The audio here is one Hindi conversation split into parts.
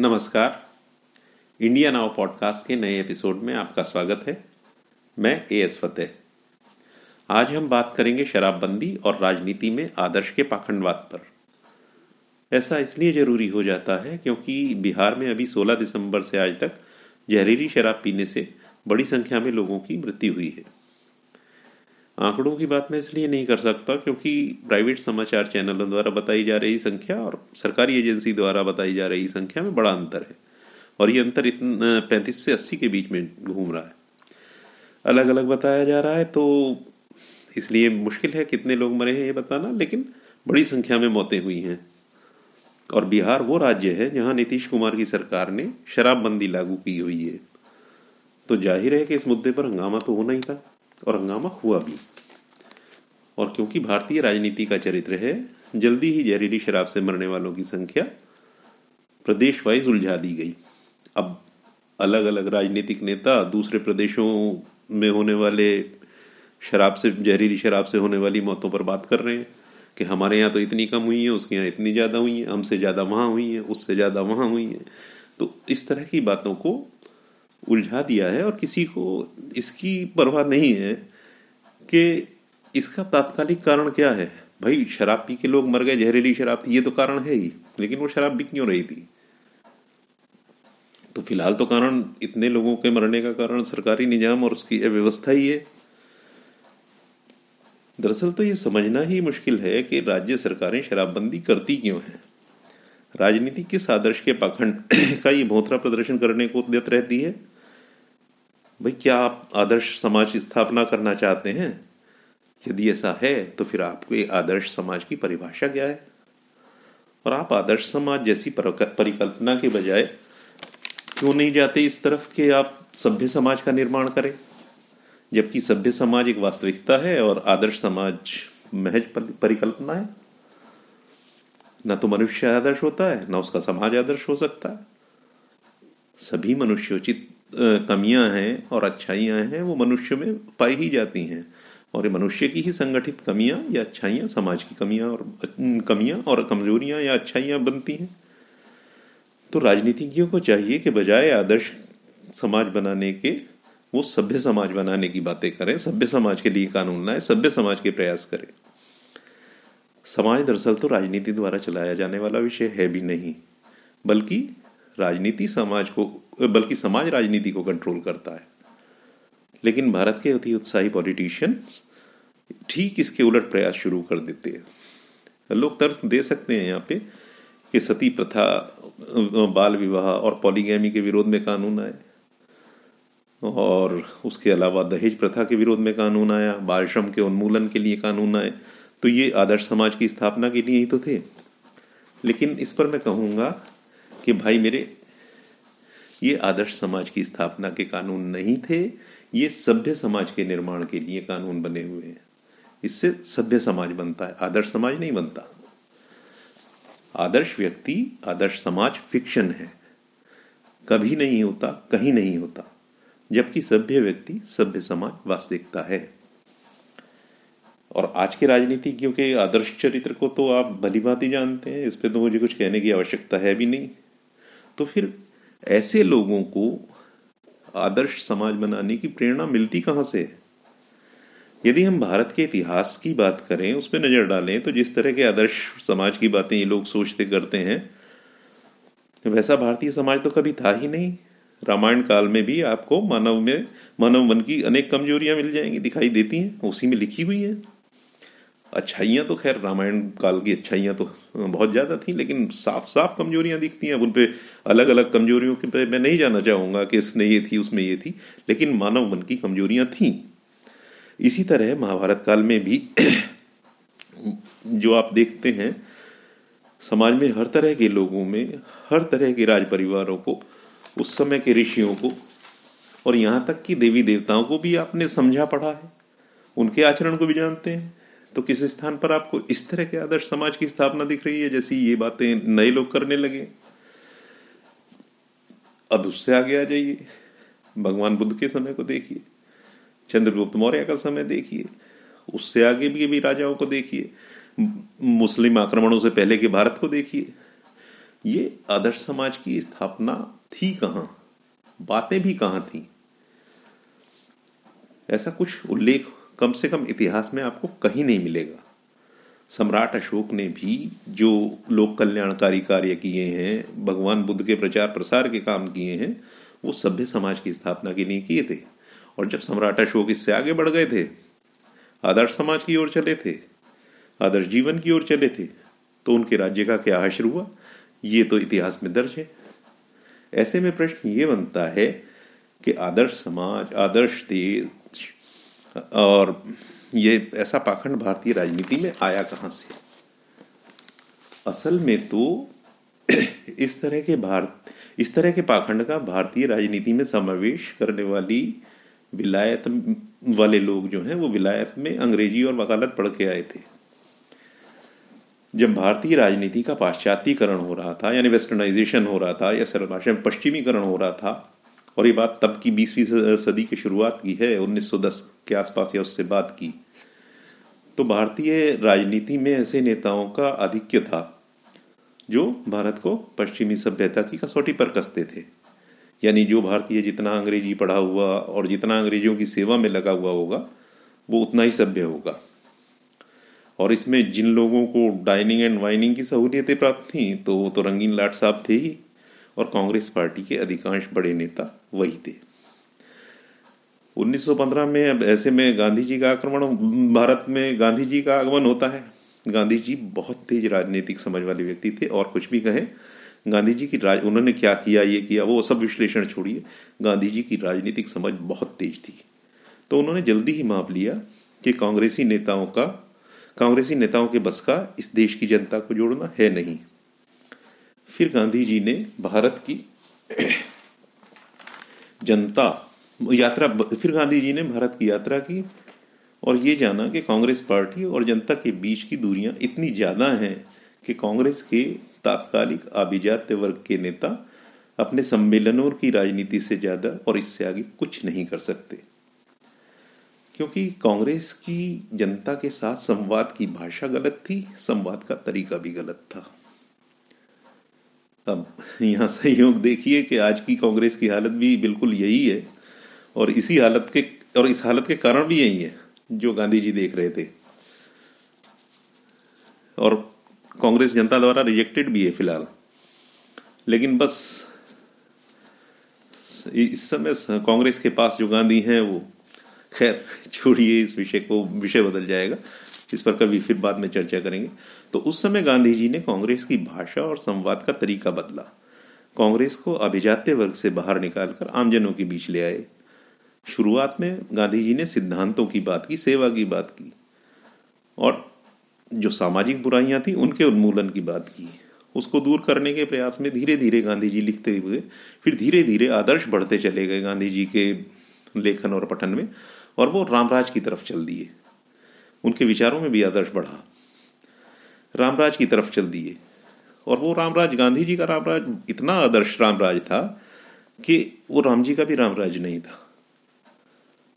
नमस्कार। इंडिया नाउ पॉडकास्ट के नए एपिसोड में आपका स्वागत है। मैं ए एस फतेह। आज हम बात करेंगे शराबबंदी और राजनीति में आदर्श के पाखंडवाद पर। ऐसा इसलिए ज़रूरी हो जाता है क्योंकि बिहार में अभी 16 दिसंबर से आज तक जहरीली शराब पीने से बड़ी संख्या में लोगों की मृत्यु हुई है। आंकड़ों की बात मैं इसलिए नहीं कर सकता क्योंकि प्राइवेट समाचार चैनलों द्वारा बताई जा रही संख्या और सरकारी एजेंसी द्वारा बताई जा रही संख्या में बड़ा अंतर है। और ये अंतर इतना, पैंतीस से अस्सी के बीच में घूम रहा है। अलग अलग बताया जा रहा है तो इसलिए मुश्किल है कितने लोग मरे हैं ये बताना, लेकिन बड़ी संख्या में मौतें हुई हैं। और बिहार वो राज्य है जहाँ नीतीश कुमार की सरकार ने शराबबंदी लागू की हुई है। तो ज़ाहिर है कि इस मुद्दे पर हंगामा तो होना ही था। और हंगामा हुआ भी। और क्योंकि भारतीय राजनीति का चरित्र है, जल्दी ही जहरीली शराब से मरने वालों की संख्या प्रदेश वाइज उलझा दी गई। अब अलग अलग राजनीतिक नेता दूसरे प्रदेशों में होने वाले शराब से, जहरीली शराब से होने वाली मौतों पर बात कर रहे हैं कि हमारे यहाँ तो इतनी कम हुई है, उसके यहाँ इतनी ज़्यादा हुई है, हमसे ज़्यादा वहाँ हुई है, उससे ज़्यादा वहाँ हुई है। तो इस तरह की बातों को उलझा दिया है और किसी को इसकी परवाह नहीं है कि इसका तात्कालिक कारण क्या है। भाई, शराब पी के लोग मर गए, जहरीली शराब थी ये तो कारण है ही, लेकिन वो शराब बिक क्यों रही थी? तो फ़िलहाल तो कारण इतने लोगों के मरने का कारण सरकारी निज़ाम और उसकी अव्यवस्था ही है। दरअसल तो ये समझना ही मुश्किल है कि राज्य सरकारें शराबबंदी करती क्यों हैं? राजनीति किस आदर्श के पाखंड का ये भोतरा प्रदर्शन करने को उद्यत रहती है? भाई, क्या आप आदर्श समाज की स्थापना करना चाहते हैं? यदि ऐसा है तो फिर आपको ये आदर्श समाज की परिभाषा क्या है? और आप आदर्श समाज जैसी परिकल्पना के बजाय क्यों नहीं जाते इस तरफ़ कि आप सभ्य समाज का निर्माण करें? जबकि सभ्य समाज एक वास्तविकता है और आदर्श समाज महज परिकल्पना है। न तो मनुष्य आदर्श होता है, न उसका समाज आदर्श हो सकता है। सभी मनुष्योचित कमियाँ हैं और अच्छाइयाँ हैं, वो मनुष्य में पाई ही जाती हैं। और ये मनुष्य की ही संगठित कमियाँ या अच्छाइयाँ, समाज की कमियाँ और कमियाँ और कमजोरियाँ या अच्छाइयाँ बनती हैं। तो राजनीतिज्ञों को चाहिए कि बजाय आदर्श समाज बनाने के, वो सभ्य समाज बनाने की बातें करें, सभ्य समाज के लिए कानून लाए, सभ्य समाज के प्रयास करें। समाज दरअसल तो राजनीति द्वारा चलाया जाने वाला विषय है भी नहीं, बल्कि राजनीति समाज को बल्कि समाज राजनीति को कंट्रोल करता है। लेकिन भारत के अति उत्साही पॉलिटिशियंस ठीक इसके उलट प्रयास शुरू कर देते हैं। लोग तर्क दे सकते हैं यहाँ पे कि सती प्रथा, बाल विवाह और पॉलीगैमी के विरोध में कानून आए। और उसके अलावा दहेज प्रथा के विरोध में कानून आया, बाल श्रम के उन्मूलन के लिए कानून आए। तो ये आदर्श समाज की स्थापना के लिए ही तो थे। लेकिन इस पर मैं कहूँगा कि भाई मेरे ये आदर्श समाज की स्थापना के कानून नहीं थे, ये सभ्य समाज के निर्माण के लिए कानून बने हुए हैं। इससे सभ्य समाज बनता है, आदर्श समाज नहीं बनता। आदर्श व्यक्ति, आदर्श समाज फिक्शन है। कभी नहीं होता, कहीं नहीं होता, जबकि सभ्य व्यक्ति, सभ्य समाज वास्तविकता है। और आज के राजनीतिज्ञों के आदर्श चरित्र को तो आप भली भांति जानते हैं, इस पर तो मुझे कुछ कहने की आवश्यकता है भी नहीं। तो फिर ऐसे लोगों को आदर्श समाज बनाने की प्रेरणा मिलती कहाँ से यदि हम भारत के इतिहास की बात करें, उस पर नज़र डालें तो जिस तरह के आदर्श समाज की बातें ये लोग सोचते करते हैं, वैसा भारतीय समाज तो कभी था ही नहीं। रामायण काल में भी आपको मानव में, मानव मन की अनेक कमजोरियाँ मिल जाएँगी, दिखाई देती हैं, उसी में लिखी हुई हैं। अच्छाइयाँ तो खैर रामायण काल की अच्छाइयाँ तो बहुत ज़्यादा थी, लेकिन साफ़ साफ़ कमजोरियाँ दिखती हैं। उन पर अलग अलग कमजोरियों के पे मैं नहीं जाना चाहूँगा कि इसने ये थी, उसमें ये थी, लेकिन मानव मन की कमजोरियाँ थीं। इसी तरह महाभारत काल में भी जो आप देखते हैं, समाज में हर तरह के लोगों में, हर तरह के राज परिवारों को, उस समय के ऋषियों को, और यहाँ तक कि देवी देवताओं को भी आपने समझा पढ़ा है। उनके आचरण को भी जानते हैं। तो किस स्थान पर आपको इस तरह के आदर्श समाज की स्थापना दिख रही है जैसी ये बातें नए लोग करने लगे? अब उससे आगे आ जाइए। भगवान बुद्ध के समय को देखिए। चंद्रगुप्त मौर्य का समय देखिए। उससे आगे भी भी राजाओं को देखिए। मुस्लिम आक्रमणों से पहले के भारत को देखिए। ये आदर्श समाज की स्थापना थी कहाँ? बातें भी कहाँ थी? ऐसा कुछ उल्लेख कम से कम इतिहास में आपको कहीं नहीं मिलेगा। सम्राट अशोक ने भी जो लोक कल्याणकारी कार्य किए हैं, भगवान बुद्ध के प्रचार प्रसार के काम किए हैं, वो सभ्य समाज की स्थापना के लिए किए थे। और जब सम्राट अशोक इससे आगे बढ़ गए थे, आदर्श समाज की ओर चले थे, आदर्श जीवन की ओर चले थे तो उनके राज्य का क्या हश्र हुआ? ये तो इतिहास में दर्ज है। ऐसे में प्रश्न ये बनता है कि आदर्श समाज, आदर्श देश और ये ऐसा पाखंड भारतीय राजनीति में आया कहाँ से? असल में तो इस तरह के भारत इस तरह के पाखंड का भारतीय राजनीति में समावेश करने वाली विलायत वाले लोग जो हैं, वो विलायत में अंग्रेज़ी और वकालत पढ़ के आए थे। जब भारतीय राजनीति का पाश्चात्यकरण हो रहा था, यानी वेस्टर्नाइजेशन हो रहा था, या सर्वभाषा में पश्चिमीकरण हो रहा था और ये बात तब की बीसवीं सदी की शुरुआत की है 1910 के आसपास या उससे बात की। तो भारतीय राजनीति में ऐसे नेताओं का आधिक्य था, जो भारत को पश्चिमी सभ्यता की कसौटी पर कसते थे। यानी जो भारतीय जितना अंग्रेज़ी पढ़ा हुआ और जितना अंग्रेज़ों की सेवा में लगा हुआ होगा, वो उतना ही सभ्य होगा। और इसमें जिन लोगों को डाइनिंग एंड वाइनिंग की सहूलियतें प्राप्त थी तो वो तो रंगीन लाट साहब थे ही। और कांग्रेस पार्टी के अधिकांश बड़े नेता वही थे। 1915 में अब ऐसे में गांधी जी का आक्रमण, भारत में गांधी जी का आगमन होता है। गांधी जी बहुत तेज राजनीतिक समझ वाले व्यक्ति थे और कुछ भी कहें, गांधी जी की राज, उन्होंने क्या किया, ये किया, वो सब विश्लेषण छोड़िए, गांधी जी की राजनीतिक समझ बहुत तेज थी। तो उन्होंने जल्दी ही माप लिया कि कांग्रेसी नेताओं का, कांग्रेसी नेताओं के बस का इस देश की जनता को जोड़ना है नहीं। फिर गांधी जी ने भारत की जनता यात्रा, फिर गांधी जी ने भारत की यात्रा की और ये जाना कि कांग्रेस पार्टी और जनता के बीच की दूरियाँ इतनी ज़्यादा हैं कि कांग्रेस के तात्कालिक आभिजात्य वर्ग के नेता अपने सम्मेलनों की राजनीति से ज़्यादा और इससे आगे कुछ नहीं कर सकते। क्योंकि कांग्रेस की जनता के साथ संवाद की भाषा गलत थी, संवाद का तरीका भी गलत था। अब यहाँ संयोग देखिए कि आज की कांग्रेस की हालत भी बिल्कुल यही है और इसी हालत के, और इस हालत के कारण भी यही है, जो गांधी जी देख रहे थे। और कांग्रेस जनता द्वारा रिजेक्टेड भी है फ़िलहाल। लेकिन बस इस समय कांग्रेस के पास जो गांधी हैं, वो, खैर, छोड़िए इस विषय को, विषय बदल जाएगा। इस पर कभी फिर बाद में चर्चा करेंगे। तो उस समय गांधी जी ने कांग्रेस की भाषा और संवाद का तरीका बदला। कांग्रेस को अभिजात्य वर्ग से बाहर निकालकर आमजनों के बीच ले आए। शुरुआत में गांधी जी ने सिद्धांतों की बात की, सेवा की बात की और जो सामाजिक बुराइयाँ थी, उनके उन्मूलन की बात की। उसको दूर करने के प्रयास में धीरे धीरे गांधी जी लिखते हुए, फिर धीरे धीरे आदर्श बढ़ते चले गए गांधी जी के लेखन और पठन में और वो रामराज की तरफ़ चल दिए। उनके विचारों में भी आदर्श बढ़ा। रामराज की तरफ़ चल दिए। और वो रामराज, गांधी जी का रामराज इतना आदर्श रामराज था कि वो राम जी का भी रामराज नहीं था।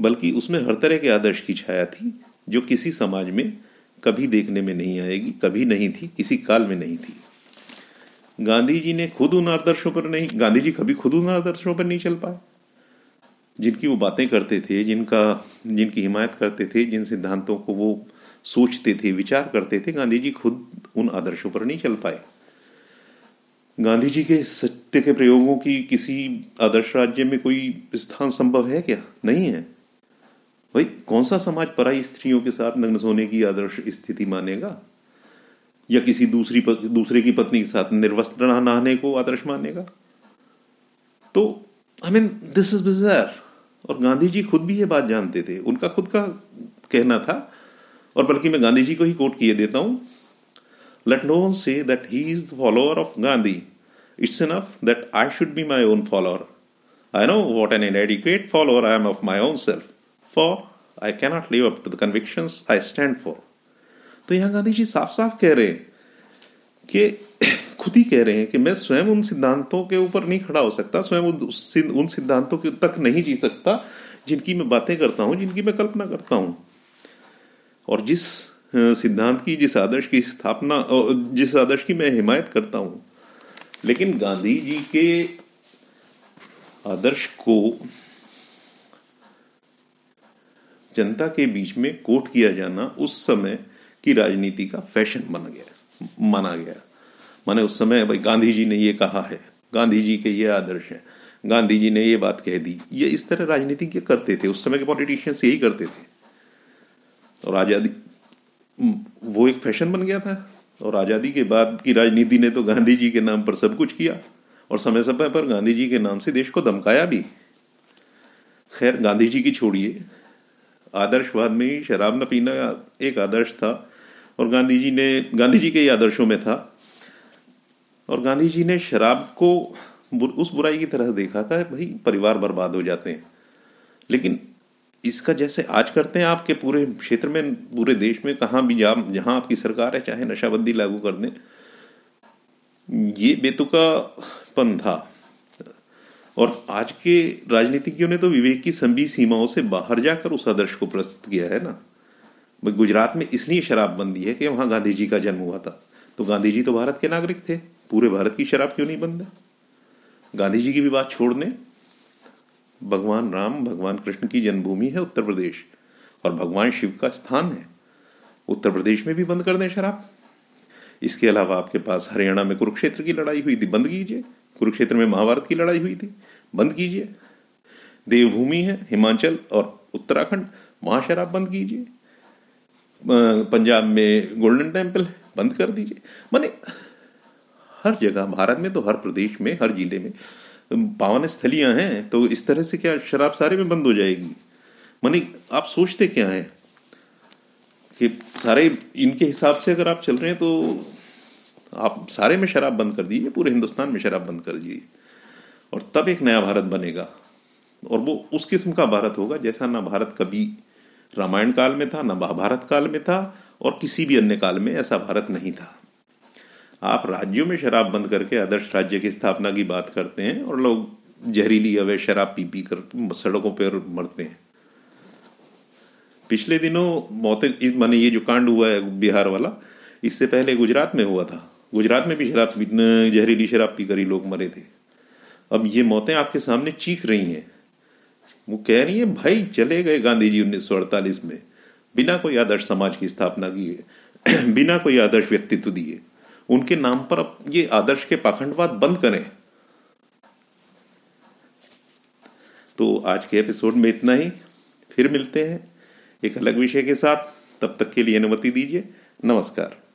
बल्कि उसमें हर तरह के आदर्श की छाया थी, जो किसी समाज में कभी देखने में नहीं आएगी, कभी नहीं थी, किसी काल में नहीं थी। गांधी जी ने खुद उन आदर्शों पर नहीं, गांधी जी कभी खुद उन आदर्शों पर नहीं चल पाए। जिनकी वो बातें करते थे, जिनका, जिनकी हिमायत करते थे, जिन सिद्धांतों को वो सोचते थे, विचार करते थे गांधी जी खुद उन आदर्शों पर नहीं चल पाए। गांधी जी के सत्य के प्रयोगों की किसी आदर्श राज्य में कोई स्थान संभव है क्या? नहीं है। भाई, कौन सा समाज पराई स्त्रियों के साथ नग्न सोने की आदर्श स्थिति मानेगा? या किसी दूसरी दूसरे की पत्नी के साथ निर्वस्त्र नहाने को आदर्श मानेगा? तो I mean this is bizarre और गांधी जी खुद भी ये बात जानते थे। उनका खुद का कहना था, और बल्कि मैं गांधी जी को ही कोट किए देता हूँ। Let no one say that he is the follower of Gandhi it's enough that I should be my own follower I know what an an adequate follower I am of my own self for I cannot live up to the conviction I stand for तो यहाँ गांधी जी साफ़ साफ़ कह रहे हैं कि खुद ही कह रहे हैं कि मैं स्वयं उन सिद्धांतों के ऊपर नहीं खड़ा हो सकता, स्वयं उन सिद्धांतों के तक नहीं जी सकता, जिनकी मैं बातें करता हूँ, जिनकी मैं कल्पना करता हूँ। और जिस सिद्धांत की, जिस आदर्श की स्थापना जिस आदर्श की मैं हिमायत करता हूँ, लेकिन गांधी जी के आदर्श को जनता के बीच में कोट किया जाना उस समय की राजनीति का फ़ैशन बन गया, माना गया। माने उस समय भाई गांधी जी ने ये कहा है गांधी जी के ये आदर्श है गांधी जी ने ये बात कह दी। ये इस तरह राजनीति के करते थे? उस समय के पॉलिटिशियंस यही करते थे। और आज़ादी वो एक फ़ैशन बन गया था। और आज़ादी के बाद की राजनीति ने तो गांधी जी के नाम पर सब कुछ किया। और समय समय पर गांधी जी के नाम से देश को धमकाया भी। खैर गांधी जी की छोड़िए। आदर्शवाद में शराब न पीना एक आदर्श था। और गांधी जी ने गांधी जी के ही आदर्शों में था। और गांधी जी ने शराब को उस बुराई की तरह देखा था, भाई, परिवार बर्बाद हो जाते हैं। लेकिन इसका जैसे आज करते हैं आपके पूरे क्षेत्र में, पूरे देश में, कहाँ भी जा, जहाँ आपकी सरकार है, चाहे नशाबंदी लागू कर दें, ये बेतुकापन था। और आज के राजनीतिज्ञों ने तो विवेक की संभी सीमाओं से बाहर जाकर उस आदर्श को प्रस्तुत किया है ना। गुजरात में इसलिए शराबबंदी है कि वहाँ गांधी जी का जन्म हुआ था। तो गांधी जी तो भारत के नागरिक थे। पूरे भारत की शराब क्यों नहीं बंद गांधी जी की भी बात छोड़ दें भगवान राम, भगवान कृष्ण की जन्मभूमि है उत्तर प्रदेश और भगवान शिव का स्थान है। उत्तर प्रदेश में भी बंद कर दें शराब। इसके अलावा आपके पास हरियाणा में कुरुक्षेत्र की लड़ाई हुई थी, बंद कीजिए। कुरुक्षेत्र में महाभारत की लड़ाई हुई थी, बंद कीजिए। देवभूमि है, हिमाचल और उत्तराखंड, वहाँ शराब बंद कीजिए। पंजाब में गोल्डन टेंपल बंद कर दीजिए। माने हर जगह, भारत में तो हर प्रदेश में, हर ज़िले में पावन स्थलियाँ हैं तो इस तरह से क्या शराब सारे में बंद हो जाएगी? मानी आप सोचते क्या है कि सारे इनके हिसाब से अगर आप चल रहे हैं तो आप सारे में शराब बंद कर दीजिए, पूरे हिंदुस्तान में शराब बंद कर दीजिए। और तब एक नया भारत बनेगा। और वो उस किस्म का भारत होगा जैसा ना भारत कभी रामायण काल में था, ना महाभारत काल में था, और किसी भी अन्य काल में ऐसा भारत नहीं था। आप राज्यों में शराब बंद करके आदर्श राज्य की स्थापना की बात करते हैं और लोग जहरीली अवैध शराब पी पी कर सड़कों पर मरते हैं। पिछले दिनों मौतें, माने ये जो कांड हुआ है बिहार वाला, इससे पहले गुजरात में हुआ था। गुजरात में भी शराब, जहरीली शराब पीकर ही लोग मरे थे। अब ये मौतें आपके सामने चीख रही हैं। वो कह रही है, भाई, चले गए गांधी जी उन्नीस सौ अड़तालीस में, बिना कोई आदर्श समाज की स्थापना किए बिना कोई आदर्श व्यक्तित्व दिए। उनके नाम पर अब ये आदर्श के पाखंडवाद बंद करें। तो आज के एपिसोड में इतना ही। फिर मिलते हैं एक अलग विषय के साथ। तब तक के लिए अनुमति दीजिए। नमस्कार।